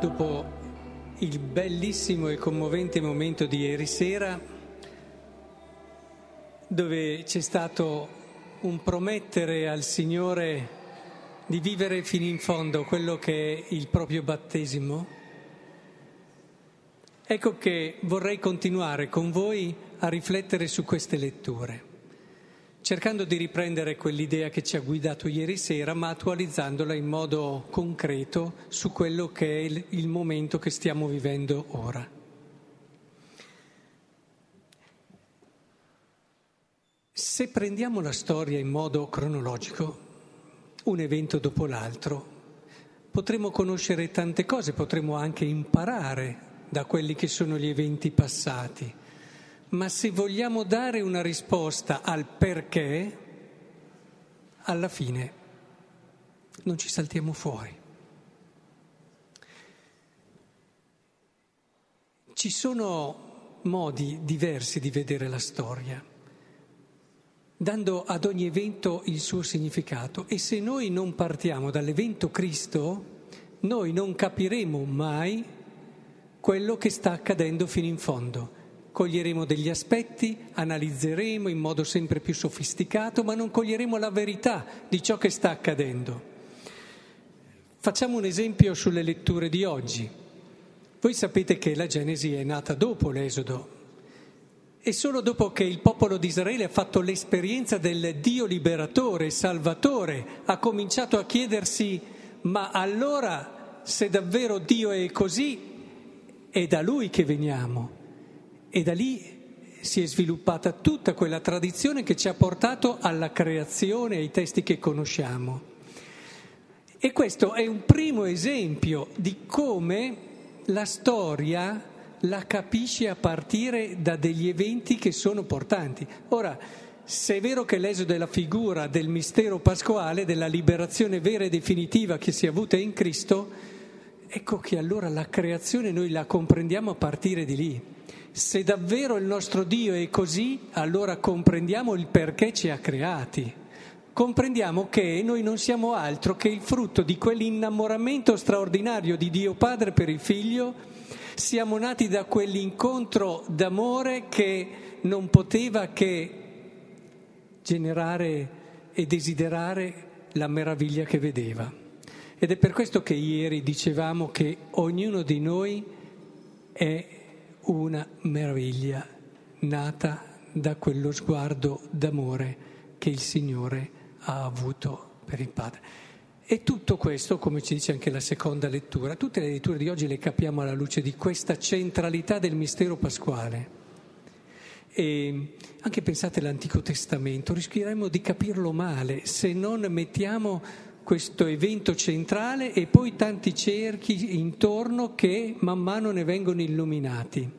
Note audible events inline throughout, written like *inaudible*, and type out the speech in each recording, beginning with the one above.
dopo il bellissimo e commovente momento di ieri sera, dove c'è stato un promettere al Signore di vivere fino in fondo quello che è il proprio battesimo, ecco che vorrei continuare con voi a riflettere su queste letture cercando di riprendere quell'idea che ci ha guidato ieri sera, ma attualizzandola in modo concreto su quello che è il, momento che stiamo vivendo ora. Se prendiamo la storia in modo cronologico, un evento dopo l'altro, potremo conoscere tante cose, potremo anche imparare da quelli che sono gli eventi passati ma se vogliamo dare una risposta al perché, alla fine non ci saltiamo fuori. Ci sono modi diversi di vedere la storia, dando ad ogni evento il suo significato e se noi non partiamo dall'evento Cristo, noi non capiremo mai quello che sta accadendo fino in fondo coglieremo degli aspetti, analizzeremo in modo sempre più sofisticato, ma non coglieremo la verità di ciò che sta accadendo. Facciamo un esempio sulle letture di oggi. Voi sapete che la Genesi è nata dopo l'Esodo e solo dopo che il popolo di Israele ha fatto l'esperienza del Dio liberatore, salvatore, ha cominciato a chiedersi ma allora se davvero Dio è così, è da Lui che veniamo. E da lì si è sviluppata tutta quella tradizione che ci ha portato alla creazione, ai testi che conosciamo. E questo è un primo esempio di come la storia la capisce a partire da degli eventi che sono portanti. Ora, se è vero che l'esodo è la figura del mistero pasquale, della liberazione vera e definitiva che si è avuta in Cristo, ecco che allora la creazione noi la comprendiamo a partire di lì. Se davvero il nostro Dio è così, allora comprendiamo il perché ci ha creati. Comprendiamo che noi non siamo altro che il frutto di quell'innamoramento straordinario di Dio Padre per il Figlio. Siamo nati da quell'incontro d'amore che non poteva che generare e desiderare la meraviglia che vedeva. Ed è per questo che ieri dicevamo che ognuno di noi è una meraviglia nata da quello sguardo d'amore che il Signore ha avuto per il Padre. E tutto questo, come ci dice anche la seconda lettura, tutte le letture di oggi le capiamo alla luce di questa centralità del mistero pasquale. E anche pensate all'Antico Testamento, rischieremmo di capirlo male se non mettiamo questo evento centrale e poi tanti cerchi intorno che man mano ne vengono illuminati.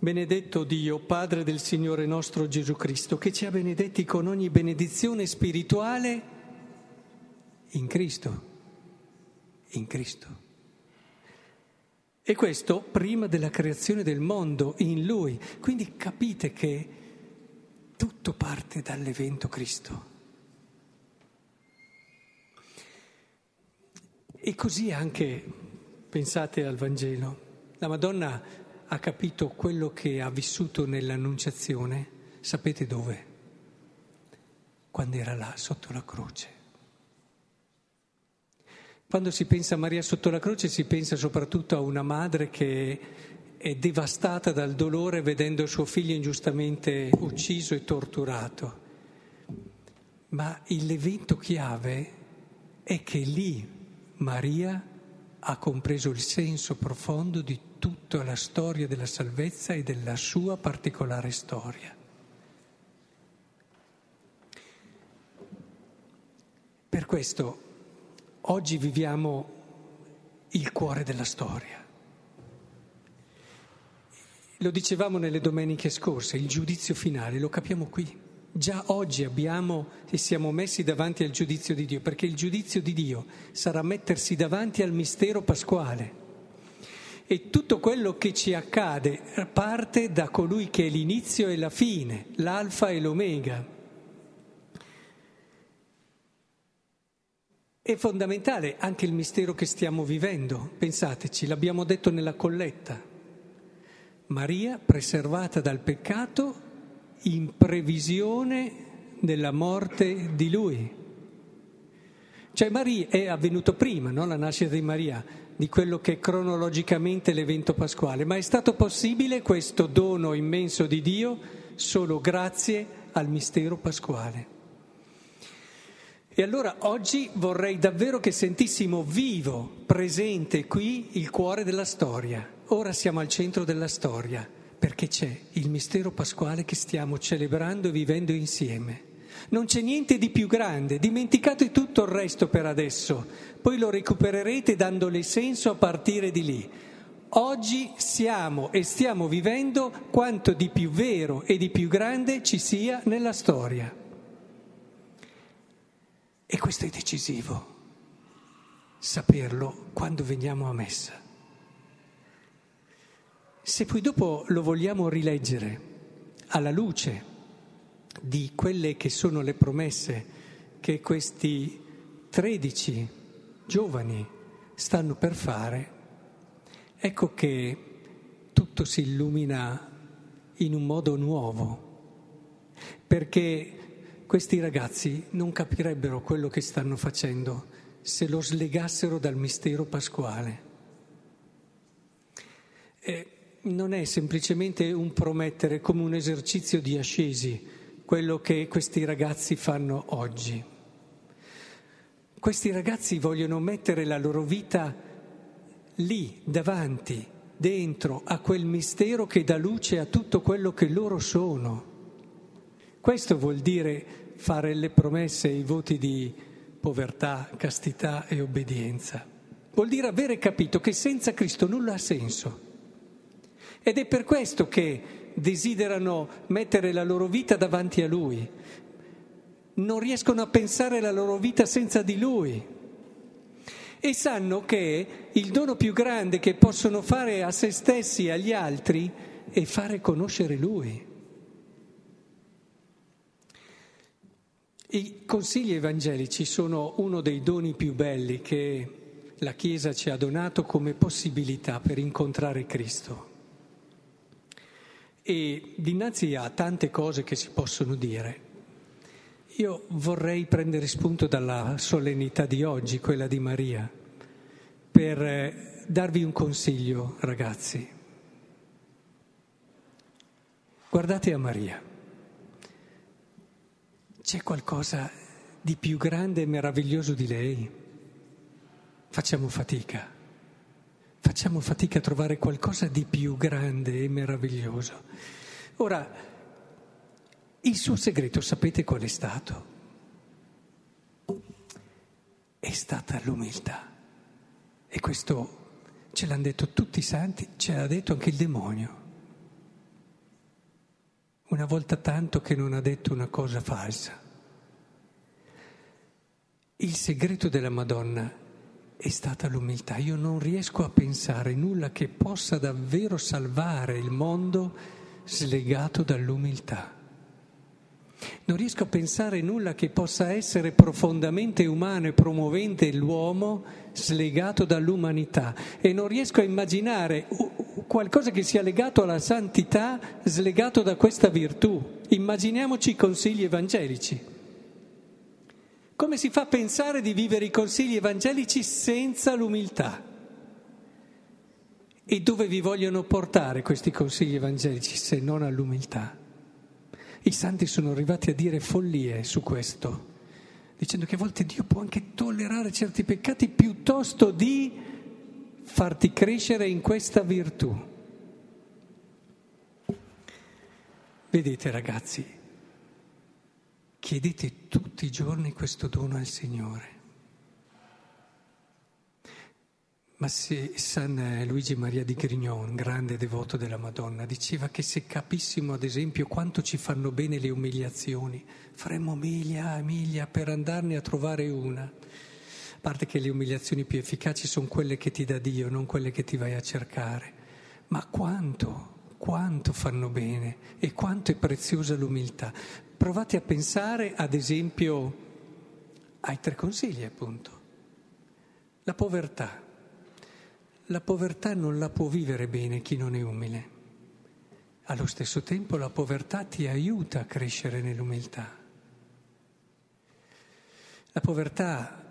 Benedetto Dio, Padre del Signore nostro Gesù Cristo, che ci ha benedetti con ogni benedizione spirituale in Cristo, in Cristo. E questo prima della creazione del mondo, in Lui. Quindi capite che tutto parte dall'evento Cristo. E così anche pensate al Vangelo. La Madonna ha capito quello che ha vissuto nell'Annunciazione, sapete dove? Quando era là sotto la croce. Quando si pensa a Maria sotto la croce si pensa soprattutto a una madre che è devastata dal dolore vedendo suo figlio ingiustamente ucciso e torturato. Ma l'evento chiave è che lì Maria ha compreso il senso profondo di tutta la storia della salvezza e della sua particolare storia. Per questo oggi viviamo il cuore della storia. Lo dicevamo nelle domeniche scorse, il giudizio finale, lo capiamo qui. Già oggi abbiamo e siamo messi davanti al giudizio di Dio, perché il giudizio di Dio sarà mettersi davanti al mistero pasquale. E tutto quello che ci accade parte da colui che è l'inizio e la fine, l'alfa e l'omega. È fondamentale anche il mistero che stiamo vivendo, pensateci, l'abbiamo detto nella colletta. Maria preservata dal peccato in previsione della morte di lui. Cioè Maria è avvenuto prima, no? la nascita di Maria, di quello che è cronologicamente l'evento pasquale, ma è stato possibile questo dono immenso di Dio solo grazie al mistero pasquale. E allora oggi vorrei davvero che sentissimo vivo, presente qui il cuore della storia. Ora siamo al centro della storia, perché c'è il mistero pasquale che stiamo celebrando e vivendo insieme. Non c'è niente di più grande, dimenticate tutto il resto per adesso, poi lo recupererete dandole senso a partire di lì. Oggi siamo e stiamo vivendo quanto di più vero e di più grande ci sia nella storia. E questo è decisivo, saperlo quando veniamo a messa. Se poi dopo lo vogliamo rileggere alla luce di quelle che sono le promesse che questi tredici giovani stanno per fare, ecco che tutto si illumina in un modo nuovo, perché questi ragazzi non capirebbero quello che stanno facendo se lo slegassero dal mistero pasquale. E non è semplicemente un promettere come un esercizio di ascesi quello che questi ragazzi fanno oggi. Questi ragazzi vogliono mettere la loro vita lì, davanti, dentro a quel mistero che dà luce a tutto quello che loro sono. Questo vuol dire fare le promesse e i voti di povertà, castità e obbedienza. Vuol dire avere capito che senza Cristo nulla ha senso. Ed è per questo che desiderano mettere la loro vita davanti a Lui. Non riescono a pensare la loro vita senza di Lui. E sanno che il dono più grande che possono fare a se stessi e agli altri è fare conoscere Lui. I consigli evangelici sono uno dei doni più belli che la Chiesa ci ha donato come possibilità per incontrare Cristo. E dinanzi a tante cose che si possono dire, io vorrei prendere spunto dalla solennità di oggi, quella di Maria, per eh, darvi un consiglio, ragazzi. Guardate a Maria. C'è qualcosa di più grande e meraviglioso di lei? Facciamo fatica. Facciamo fatica a trovare qualcosa di più grande e meraviglioso. Ora, il suo segreto sapete qual è stato? È stata l'umiltà. E questo ce l'hanno detto tutti i santi, ce l'ha detto anche il demonio. Una volta tanto che non ha detto una cosa falsa. Il segreto della Madonna è stata l'umiltà. Io non riesco a pensare nulla che possa davvero salvare il mondo slegato dall'umiltà. Non riesco a pensare nulla che possa essere profondamente umano e promovente l'uomo slegato dall'umanità e non riesco a immaginare qualcosa che sia legato alla santità slegato da questa virtù. Immaginiamoci i consigli evangelici. Come si fa a pensare di vivere i consigli evangelici senza l'umiltà? E dove vi vogliono portare questi consigli evangelici se non all'umiltà? I santi sono arrivati a dire follie su questo, dicendo che a volte Dio può anche tollerare certi peccati piuttosto di farti crescere in questa virtù. Vedete ragazzi, chiedete tutti i giorni questo dono al Signore. Ma se San Luigi Maria di Grignon, grande devoto della Madonna, diceva che se capissimo ad esempio quanto ci fanno bene le umiliazioni, faremmo miglia, miglia per andarne a trovare una. A parte che le umiliazioni più efficaci sono quelle che ti dà Dio, non quelle che ti vai a cercare. Ma quanto, quanto fanno bene e quanto è preziosa l'umiltà. Provate a pensare ad esempio ai tre consigli appunto La povertà. La povertà non la può vivere bene chi non è umile. Allo stesso tempo la povertà ti aiuta a crescere nell'umiltà. La povertà,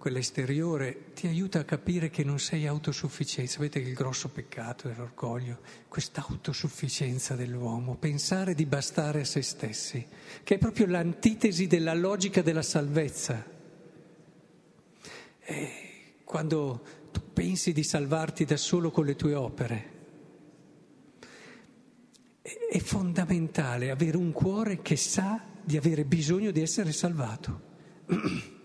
quella esteriore, ti aiuta a capire che non sei autosufficiente. Sapete che il grosso peccato dell'orgoglio, questa autosufficienza dell'uomo, pensare di bastare a se stessi, che è proprio l'antitesi della logica della salvezza. E quando tu pensi di salvarti da solo con le tue opere, è fondamentale avere un cuore che sa di avere bisogno di essere salvato. *clears throat*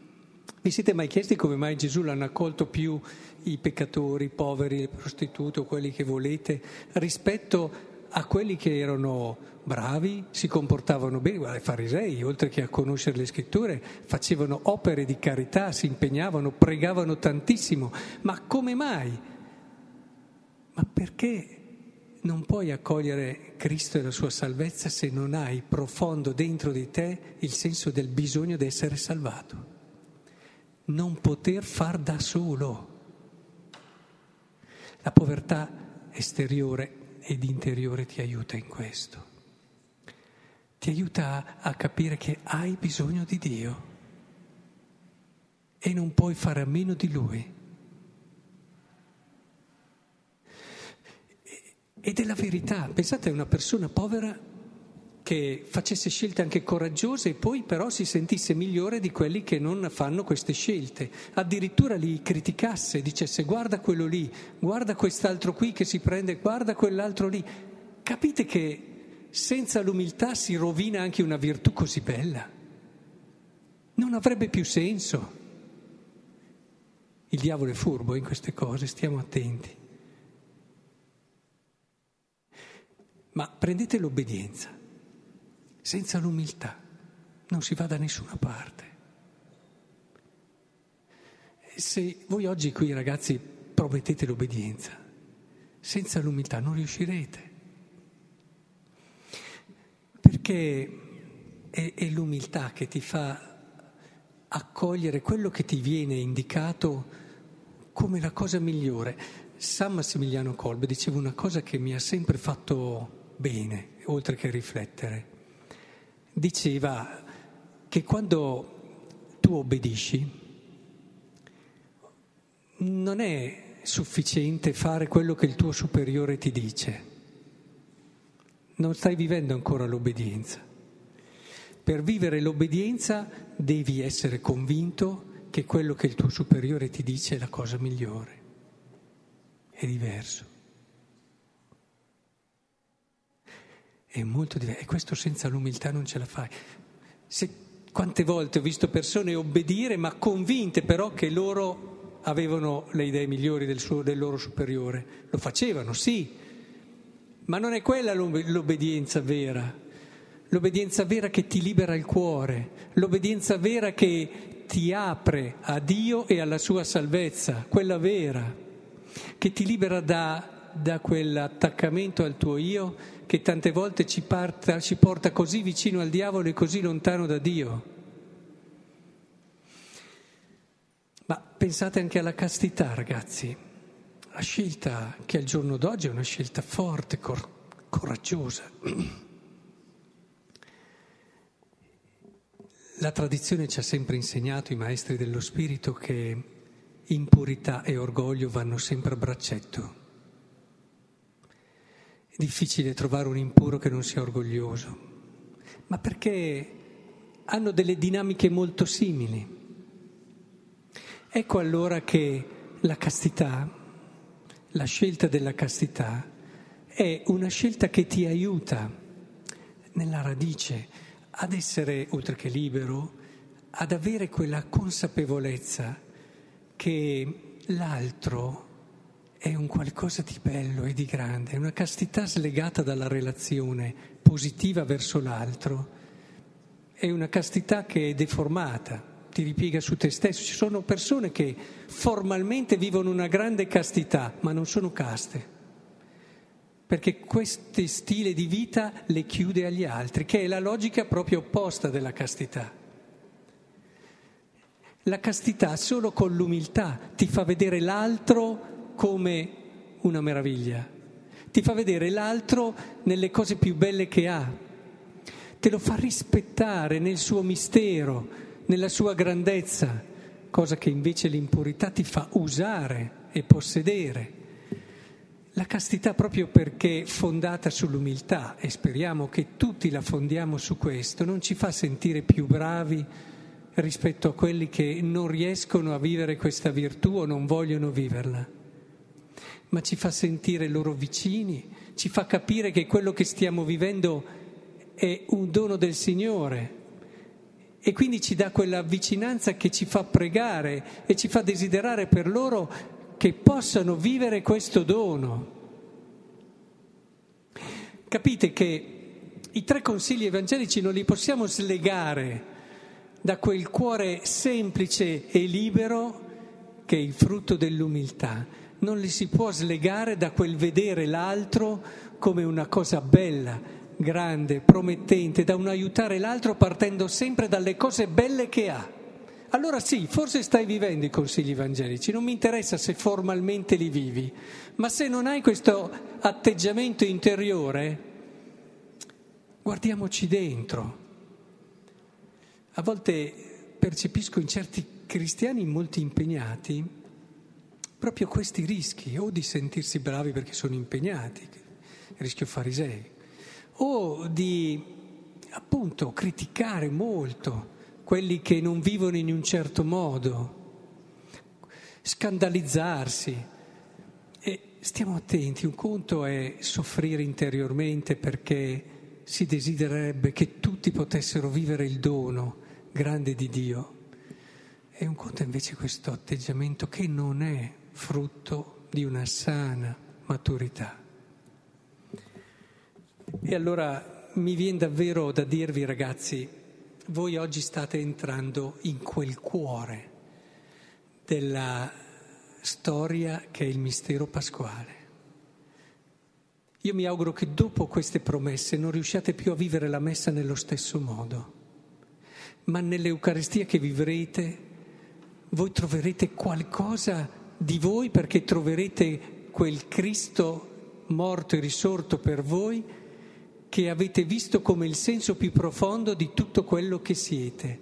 Vi siete mai chiesti come mai Gesù l'hanno accolto più i peccatori, i poveri, le prostitute quelli che volete, rispetto a quelli che erano bravi, si comportavano bene, guarda, i farisei, oltre che a conoscere le scritture, facevano opere di carità, si impegnavano, pregavano tantissimo. Ma come mai? Ma perché non puoi accogliere Cristo e la sua salvezza se non hai profondo dentro di te il senso del bisogno di essere salvato. Non poter far da solo. La povertà esteriore ed interiore ti aiuta in questo. Ti aiuta a, capire che hai bisogno di Dio e non puoi fare a meno di Lui. Ed è la verità. Pensate a una persona povera che facesse scelte anche coraggiose e poi però si sentisse migliore di quelli che non fanno queste scelte. Addirittura li criticasse, dicesse guarda quello lì, guarda quest'altro qui che si prende, guarda quell'altro lì. Capite che senza l'umiltà si rovina anche una virtù così bella. Non avrebbe più senso. Il diavolo è furbo in queste cose, stiamo attenti. Ma prendete l'obbedienza, senza l'umiltà non si va da nessuna parte. Se voi oggi qui ragazzi promettete l'obbedienza, senza l'umiltà non riuscirete. Perché è, è l'umiltà che ti fa accogliere quello che ti viene indicato come la cosa migliore. San Massimiliano Kolbe diceva una cosa che mi ha sempre fatto bene, oltre che riflettere. Diceva che quando tu obbedisci non è sufficiente fare quello che il tuo superiore ti dice. Non stai vivendo ancora l'obbedienza. Per vivere l'obbedienza devi essere convinto che quello che il tuo superiore ti dice è la cosa migliore. È diverso. È molto diverso e questo senza l'umiltà non ce la fai. Se, quante volte ho visto persone obbedire ma convinte però che loro avevano le idee migliori del, suo, del loro superiore, lo facevano, sì, ma non è quella l'obbedienza vera, l'obbedienza vera che ti libera il cuore, l'obbedienza vera che ti apre a Dio e alla sua salvezza, quella vera, che ti libera da, da quell'attaccamento al tuo io che tante volte ci, parta, ci porta così vicino al diavolo e così lontano da Dio. Ma pensate anche alla castità, ragazzi. La scelta che al giorno d'oggi è una scelta forte, cor- coraggiosa. La tradizione ci ha sempre insegnato, i maestri dello spirito, che impurità e orgoglio vanno sempre a braccetto. È difficile trovare un impuro che non sia orgoglioso, ma perché hanno delle dinamiche molto simili. Ecco allora che la castità, la scelta della castità, è una scelta che ti aiuta nella radice ad essere, oltre che libero, ad avere quella consapevolezza che l'altro è un qualcosa di bello e di grande, è una castità slegata dalla relazione positiva verso l'altro, è una castità che è deformata, ti ripiega su te stesso. Ci sono persone che formalmente vivono una grande castità, ma non sono caste, perché questo stile di vita le chiude agli altri, che è la logica proprio opposta della castità. La castità solo con l'umiltà ti fa vedere l'altro come una meraviglia, ti fa vedere l'altro nelle cose più belle che ha, te lo fa rispettare nel suo mistero, nella sua grandezza, cosa che invece l'impurità ti fa usare e possedere. La castità proprio perché fondata sull'umiltà, e speriamo che tutti la fondiamo su questo, non ci fa sentire più bravi rispetto a quelli che non riescono a vivere questa virtù o non vogliono viverla, ma ci fa sentire loro vicini, ci fa capire che quello che stiamo vivendo è un dono del Signore e quindi ci dà quella vicinanza che ci fa pregare e ci fa desiderare per loro che possano vivere questo dono. Capite che i tre consigli evangelici non li possiamo slegare da quel cuore semplice e libero che è il frutto dell'umiltà. Non li si può slegare da quel vedere l'altro come una cosa bella, grande, promettente, da un aiutare l'altro partendo sempre dalle cose belle che ha. Allora sì, forse stai vivendo i consigli evangelici, non mi interessa se formalmente li vivi, ma se non hai questo atteggiamento interiore, guardiamoci dentro. A volte percepisco in certi cristiani molto impegnati proprio questi rischi, o di sentirsi bravi perché sono impegnati, rischio farisei, o di appunto criticare molto quelli che non vivono in un certo modo, scandalizzarsi. E stiamo attenti, un conto è soffrire interiormente perché si desidererebbe che tutti potessero vivere il dono grande di Dio. E un conto invece questo atteggiamento che non è frutto di una sana maturità. E allora mi viene davvero da dirvi ragazzi, voi oggi state entrando in quel cuore della storia che è il mistero pasquale. Io mi auguro che dopo queste promesse non riusciate più a vivere la messa nello stesso modo ma nell'Eucaristia che vivrete voi troverete qualcosa di voi perché troverete quel Cristo morto e risorto per voi che avete visto come il senso più profondo di tutto quello che siete.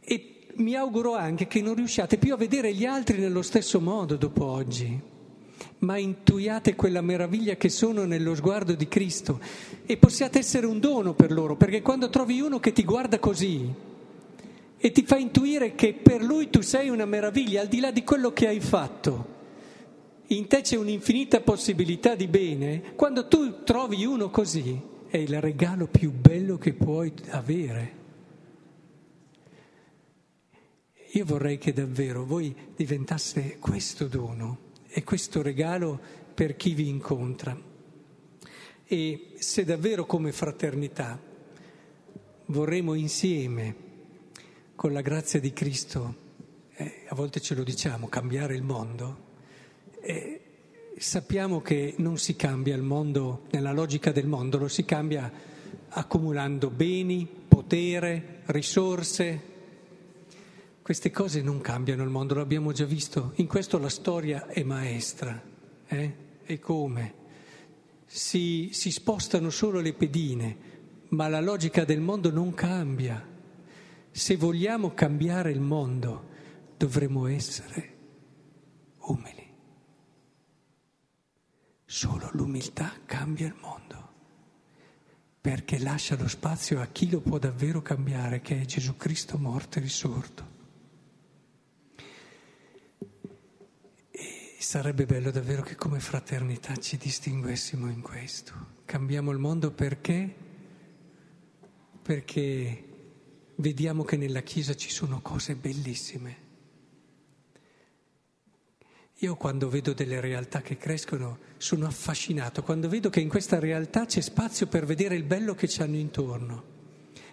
E mi auguro anche che non riusciate più a vedere gli altri nello stesso modo dopo oggi ma intuiate quella meraviglia che sono nello sguardo di Cristo e possiate essere un dono per loro, perché quando trovi uno che ti guarda così e ti fa intuire che per lui tu sei una meraviglia, al di là di quello che hai fatto, in te c'è un'infinita possibilità di bene, quando tu trovi uno così è il regalo più bello che puoi avere. Io vorrei che davvero voi diventasse questo dono e questo regalo per chi vi incontra. E se davvero come fraternità vorremmo insieme, con la grazia di Cristo, eh, a volte ce lo diciamo, cambiare il mondo, eh, sappiamo che non si cambia il mondo nella logica del mondo, lo si cambia accumulando beni, potere, risorse, queste cose non cambiano il mondo, l'abbiamo già visto. In questo la storia è maestra. Eh? E come? Si, si spostano solo le pedine, ma la logica del mondo non cambia. Se vogliamo cambiare il mondo, dovremo essere umili. Solo l'umiltà cambia il mondo, perché lascia lo spazio a chi lo può davvero cambiare, che è Gesù Cristo morto e risorto. Sarebbe bello davvero che come fraternità ci distinguessimo in questo. Cambiamo il mondo perché? Perché vediamo che nella Chiesa ci sono cose bellissime. Io quando vedo delle realtà che crescono sono affascinato, quando vedo che in questa realtà c'è spazio per vedere il bello che ci hanno intorno.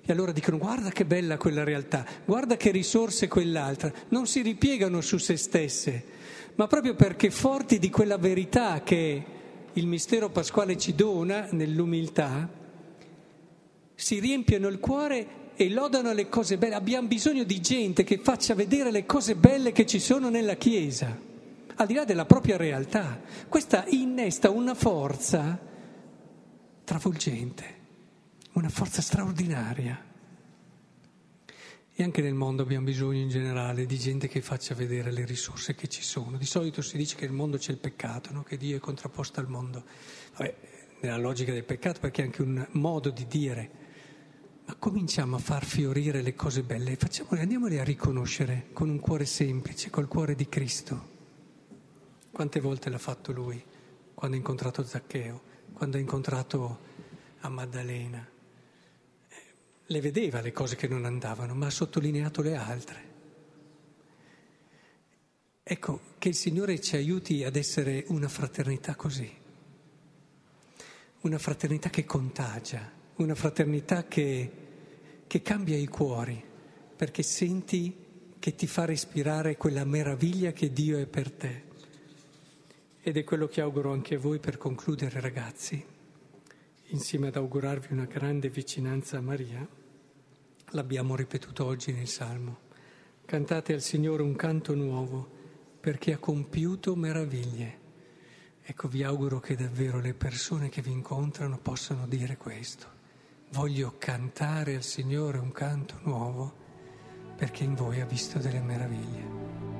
E allora dicono guarda che bella quella realtà, guarda che risorse quell'altra, non si ripiegano su se stesse, ma proprio perché forti di quella verità che il mistero pasquale ci dona nell'umiltà, si riempiono il cuore e lodano le cose belle. Abbiamo bisogno di gente che faccia vedere le cose belle che ci sono nella Chiesa, al di là della propria realtà. Questa innesta una forza travolgente, una forza straordinaria. E anche nel mondo abbiamo bisogno in generale di gente che faccia vedere le risorse che ci sono. Di solito si dice che nel mondo c'è il peccato, no? che Dio è contrapposto al mondo. Vabbè, nella logica del peccato, perché è anche un modo di dire. Ma cominciamo a far fiorire le cose belle, facciamole, andiamole a riconoscere con un cuore semplice, col cuore di Cristo. Quante volte l'ha fatto lui? Quando ha incontrato Zaccheo, quando ha incontrato a Maddalena le vedeva le cose che non andavano, ma ha sottolineato le altre. Ecco, che il Signore ci aiuti ad essere una fraternità così, una fraternità che contagia, una fraternità che, che cambia i cuori, perché senti che ti fa respirare quella meraviglia che Dio è per te. Ed è quello che auguro anche a voi per concludere, ragazzi, insieme ad augurarvi una grande vicinanza a Maria. L'abbiamo ripetuto oggi nel Salmo. Cantate al Signore un canto nuovo perché ha compiuto meraviglie. Ecco, vi auguro che davvero le persone che vi incontrano possano dire questo. Voglio cantare al Signore un canto nuovo perché in voi ha visto delle meraviglie.